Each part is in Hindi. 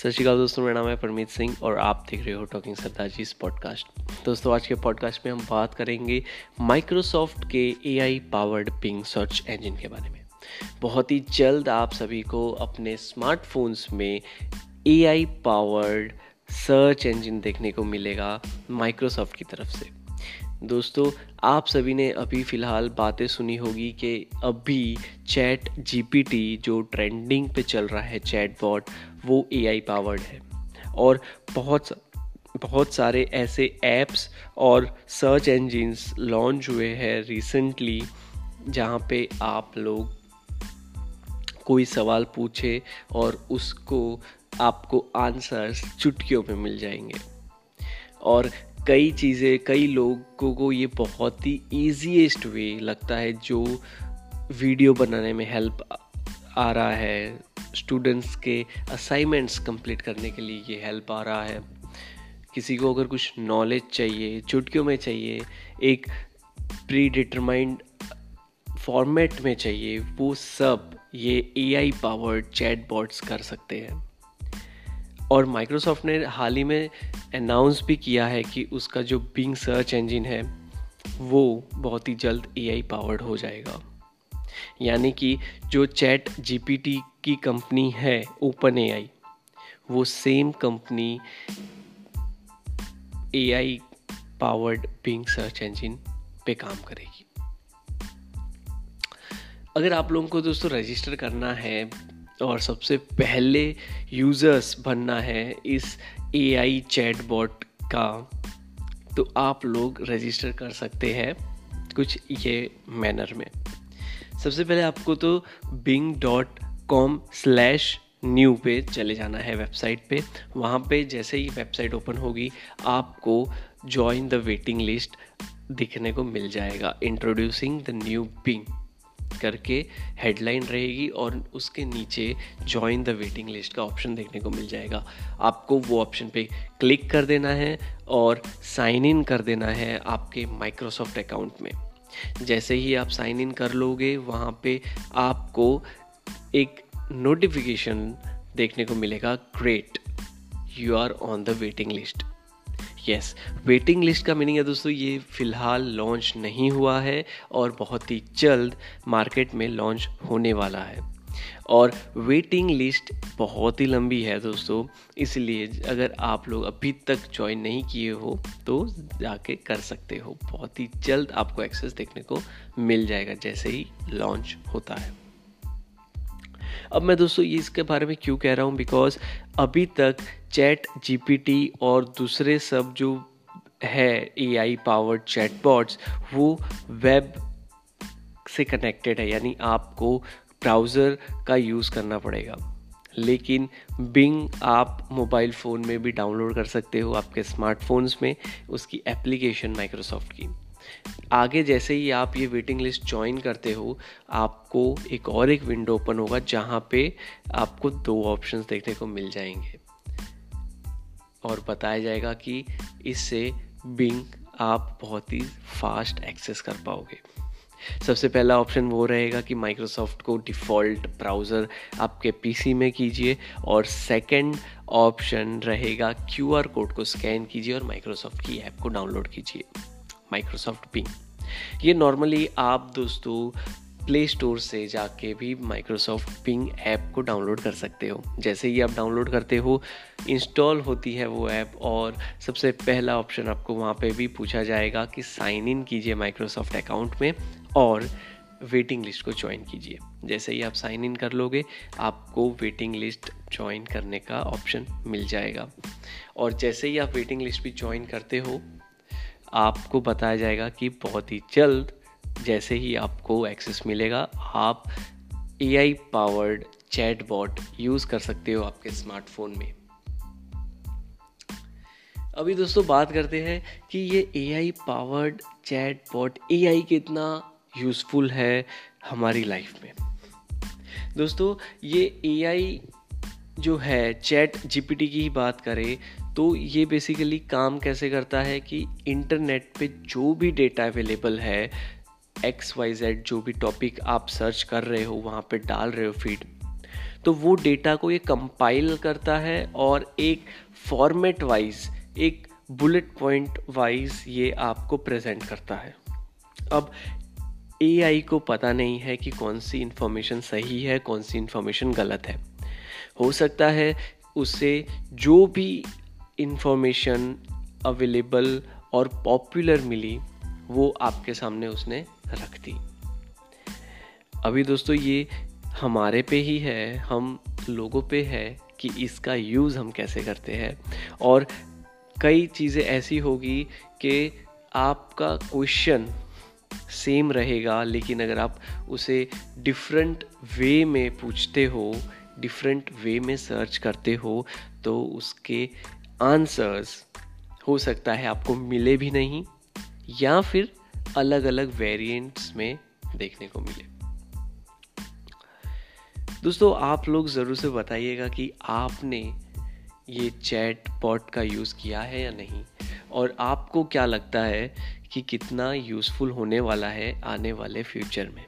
सत श्रीकाल दोस्तों, मेरा नाम है परमीत सिंह और आप देख रहे हो टॉकिंग सरदार जी इस पॉडकास्ट दोस्तों, आज के पॉडकास्ट में हम बात करेंगे माइक्रोसॉफ्ट के A I powered Bing search engine के बारे में। बहुत ही जल्द आप सभी को अपने स्मार्टफोन्स में A I powered search engine देखने को मिलेगा माइक्रोसॉफ्ट की तरफ़ से। दोस्तों, आप सभी ने अभी फ़िलहाल बातें सुनी होगी कि अभी चैट जीपीटी जो ट्रेंडिंग पे चल रहा है चैट बॉट वो एआई पावर्ड है। और बहुत बहुत सारे ऐसे ऐप्स और सर्च इंजिन्स लॉन्च हुए हैं रिसेंटली जहाँ पे आप लोग कोई सवाल पूछे और उसको, आपको आंसर्स चुटकियों में मिल जाएँगे। और कई चीज़ें, कई लोगों को ये बहुत ही ईजीएस्ट वे लगता है जो वीडियो बनाने में हेल्प आ रहा है। स्टूडेंट्स के असाइनमेंट्स कंप्लीट करने के लिए ये हेल्प आ रहा है। किसी को अगर कुछ नॉलेज चाहिए, चुटकियों में चाहिए, एक प्री डिटरमाइंड फॉर्मेट में चाहिए, वो सब ये A I powered chat bots कर सकते हैं। और माइक्रोसॉफ्ट ने हाल ही में अनाउंस भी किया है कि उसका जो बिंग सर्च इंजन है, वो बहुत ही जल्द ए आई पावर्ड हो जाएगा। यानी कि जो चैट जीपीटी की कंपनी है ओपन एआई वो same company A I powered Bing search engine पे काम करेगी। अगर आप लोगों को दोस्तों रजिस्टर करना है और सबसे पहले यूज़र्स बनना है इस ए आई चैट बॉट का तो आप लोग रजिस्टर कर सकते हैं कुछ ये मैनर में। सबसे पहले आपको तो Bing dot com slash new पे चले जाना है वेबसाइट पे। वहाँ पे जैसे ही वेबसाइट ओपन होगी, आपको जॉइन द वेटिंग लिस्ट दिखने को मिल जाएगा। इंट्रोड्यूसिंग द न्यू बिंग करके हेडलाइन रहेगी और उसके नीचे जॉइन द वेटिंग लिस्ट का ऑप्शन देखने को मिल जाएगा। आपको वो ऑप्शन पे क्लिक कर देना है और साइन इन कर देना है आपके माइक्रोसॉफ्ट अकाउंट में। जैसे ही आप साइन इन कर लोगे, वहाँ पे आपको एक नोटिफिकेशन देखने को मिलेगा great you are on the waiting list yes waiting list का मीनिंग है दोस्तों, ये फ़िलहाल लॉन्च नहीं हुआ है और बहुत ही जल्द मार्केट में लॉन्च होने वाला है। और वेटिंग लिस्ट बहुत ही लंबी है दोस्तों, इसलिए अगर आप लोग अभी तक ज्वाइन नहीं किए हो तो जाके कर सकते हो। बहुत ही जल्द आपको एक्सेस देखने को मिल जाएगा जैसे ही लॉन्च होता है। अब मैं दोस्तों ये इसके बारे में क्यों कह रहा हूँ? बिकॉज़ अभी तक चैट जीपीटी और दूसरे सब जो है A I powered chat bots वो वेब से कनेक्टेड है, यानी आपको ब्राउज़र का यूज़ करना पड़ेगा। लेकिन बिंग आप मोबाइल फ़ोन में भी डाउनलोड कर सकते हो आपके स्मार्टफोन्स में, उसकी एप्लीकेशन माइक्रोसॉफ्ट की। आगे जैसे ही आप ये वेटिंग लिस्ट ज्वाइन करते हो, आपको एक और एक विंडो ओपन होगा जहाँ पे आपको दो ऑप्शंस देखने को मिल जाएँगे। और बताया जाएगा कि इससे बिंग आप बहुत ही फास्ट एक्सेस कर पाओगे। सबसे पहला ऑप्शन वो रहेगा कि माइक्रोसॉफ्ट को डिफ़ॉल्ट ब्राउज़र आपके पीसी में कीजिए और सेकंड ऑप्शन रहेगा क्यूआर कोड को स्कैन कीजिए और माइक्रोसॉफ्ट की ऐप को डाउनलोड कीजिए। माइक्रोसॉफ्ट पिंग ये नॉर्मली आप दोस्तों प्ले स्टोर से जाके भी माइक्रोसॉफ्ट पिंग ऐप को डाउनलोड कर सकते हो। जैसे ही आप डाउनलोड करते हो इंस्टॉल होती है वो ऐप और सबसे पहला ऑप्शन आपको वहाँ पे भी पूछा जाएगा कि साइन इन कीजिए माइक्रोसॉफ्ट अकाउंट में और वेटिंग लिस्ट को ज्वाइन कीजिए। जैसे ही आप साइन इन कर लोगे, आपको वेटिंग लिस्ट ज्वाइन करने का ऑप्शन मिल जाएगा। और जैसे ही आप वेटिंग लिस्ट भी ज्वाइन करते हो आपको बताया जाएगा कि बहुत ही जल्द जैसे ही आपको एक्सेस मिलेगा, आप A I powered chat bot use कर सकते हो आपके स्मार्टफ़ोन में। अभी दोस्तों बात करते हैं कि ये A I powered chat bot A I कितना यूज़फुल है हमारी लाइफ में। दोस्तों, ये ए आई जो है चैट जीपीटी की ही बात करें तो ये बेसिकली काम कैसे करता है कि इंटरनेट पे जो भी डेटा अवेलेबल है एक्स वाई जेड जो भी टॉपिक आप सर्च कर रहे हो, वहाँ पे डाल रहे हो फ़ीड तो वो डेटा को ये कंपाइल करता है और एक फॉर्मेट वाइज एक बुलेट पॉइंट वाइज ये आपको प्रेजेंट करता है। अब एआई को पता नहीं है कि कौन सी इन्फॉर्मेशन सही है, कौन सी इन्फॉर्मेशन गलत है। हो सकता है उसे जो भी इन्फॉर्मेशन अवेलेबल और पॉपुलर मिली, वो आपके सामने उसने रख दी। अभी दोस्तों ये हमारे पे ही है, हम लोगों पे है कि इसका यूज़ हम कैसे करते हैं। और कई चीज़ें ऐसी होगी कि आपका क्वेश्चन सेम रहेगा, लेकिन अगर आप उसे डिफरेंट वे में पूछते हो डिफरेंट वे में सर्च करते हो तो उसके आंसर्स हो सकता है आपको मिले भी नहीं, या फिर अलग अलग वेरिएंट्स में देखने को मिले। दोस्तों, आप लोग ज़रूर से बताइएगा कि आपने ये चैट पॉट का यूज़ किया है या नहीं, और आपको क्या लगता है कि कितना यूज़फुल होने वाला है आने वाले फ्यूचर में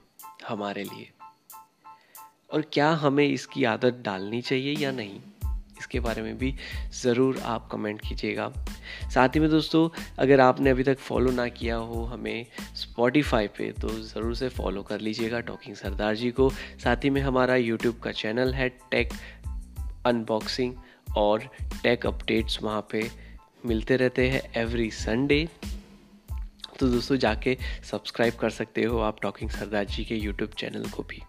हमारे लिए? और क्या हमें इसकी आदत डालनी चाहिए या नहीं? इसके बारे में भी ज़रूर आप कमेंट कीजिएगा। साथ ही में दोस्तों, अगर आपने अभी तक फॉलो ना किया हो हमें स्पॉटिफाई पे तो ज़रूर से फॉलो कर लीजिएगा टॉकिंग सरदार जी को। साथ ही में हमारा यूट्यूब का चैनल है टेक अनबॉक्सिंग और टेक अपडेट्स वहाँ पे मिलते रहते हैं एवरी संडे तो दोस्तों, जाके सब्सक्राइब कर सकते हो आप टॉकिंग सरदार जी के यूट्यूब चैनल को भी।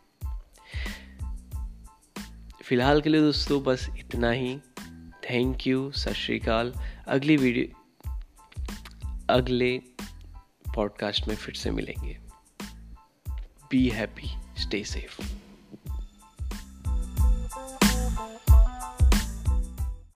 फ़िलहाल के लिए दोस्तों, बस इतना ही। थैंक यू सत श्रीकाल अगली वीडियो, अगले पॉडकास्ट में फिर से मिलेंगे। Be happy stay safe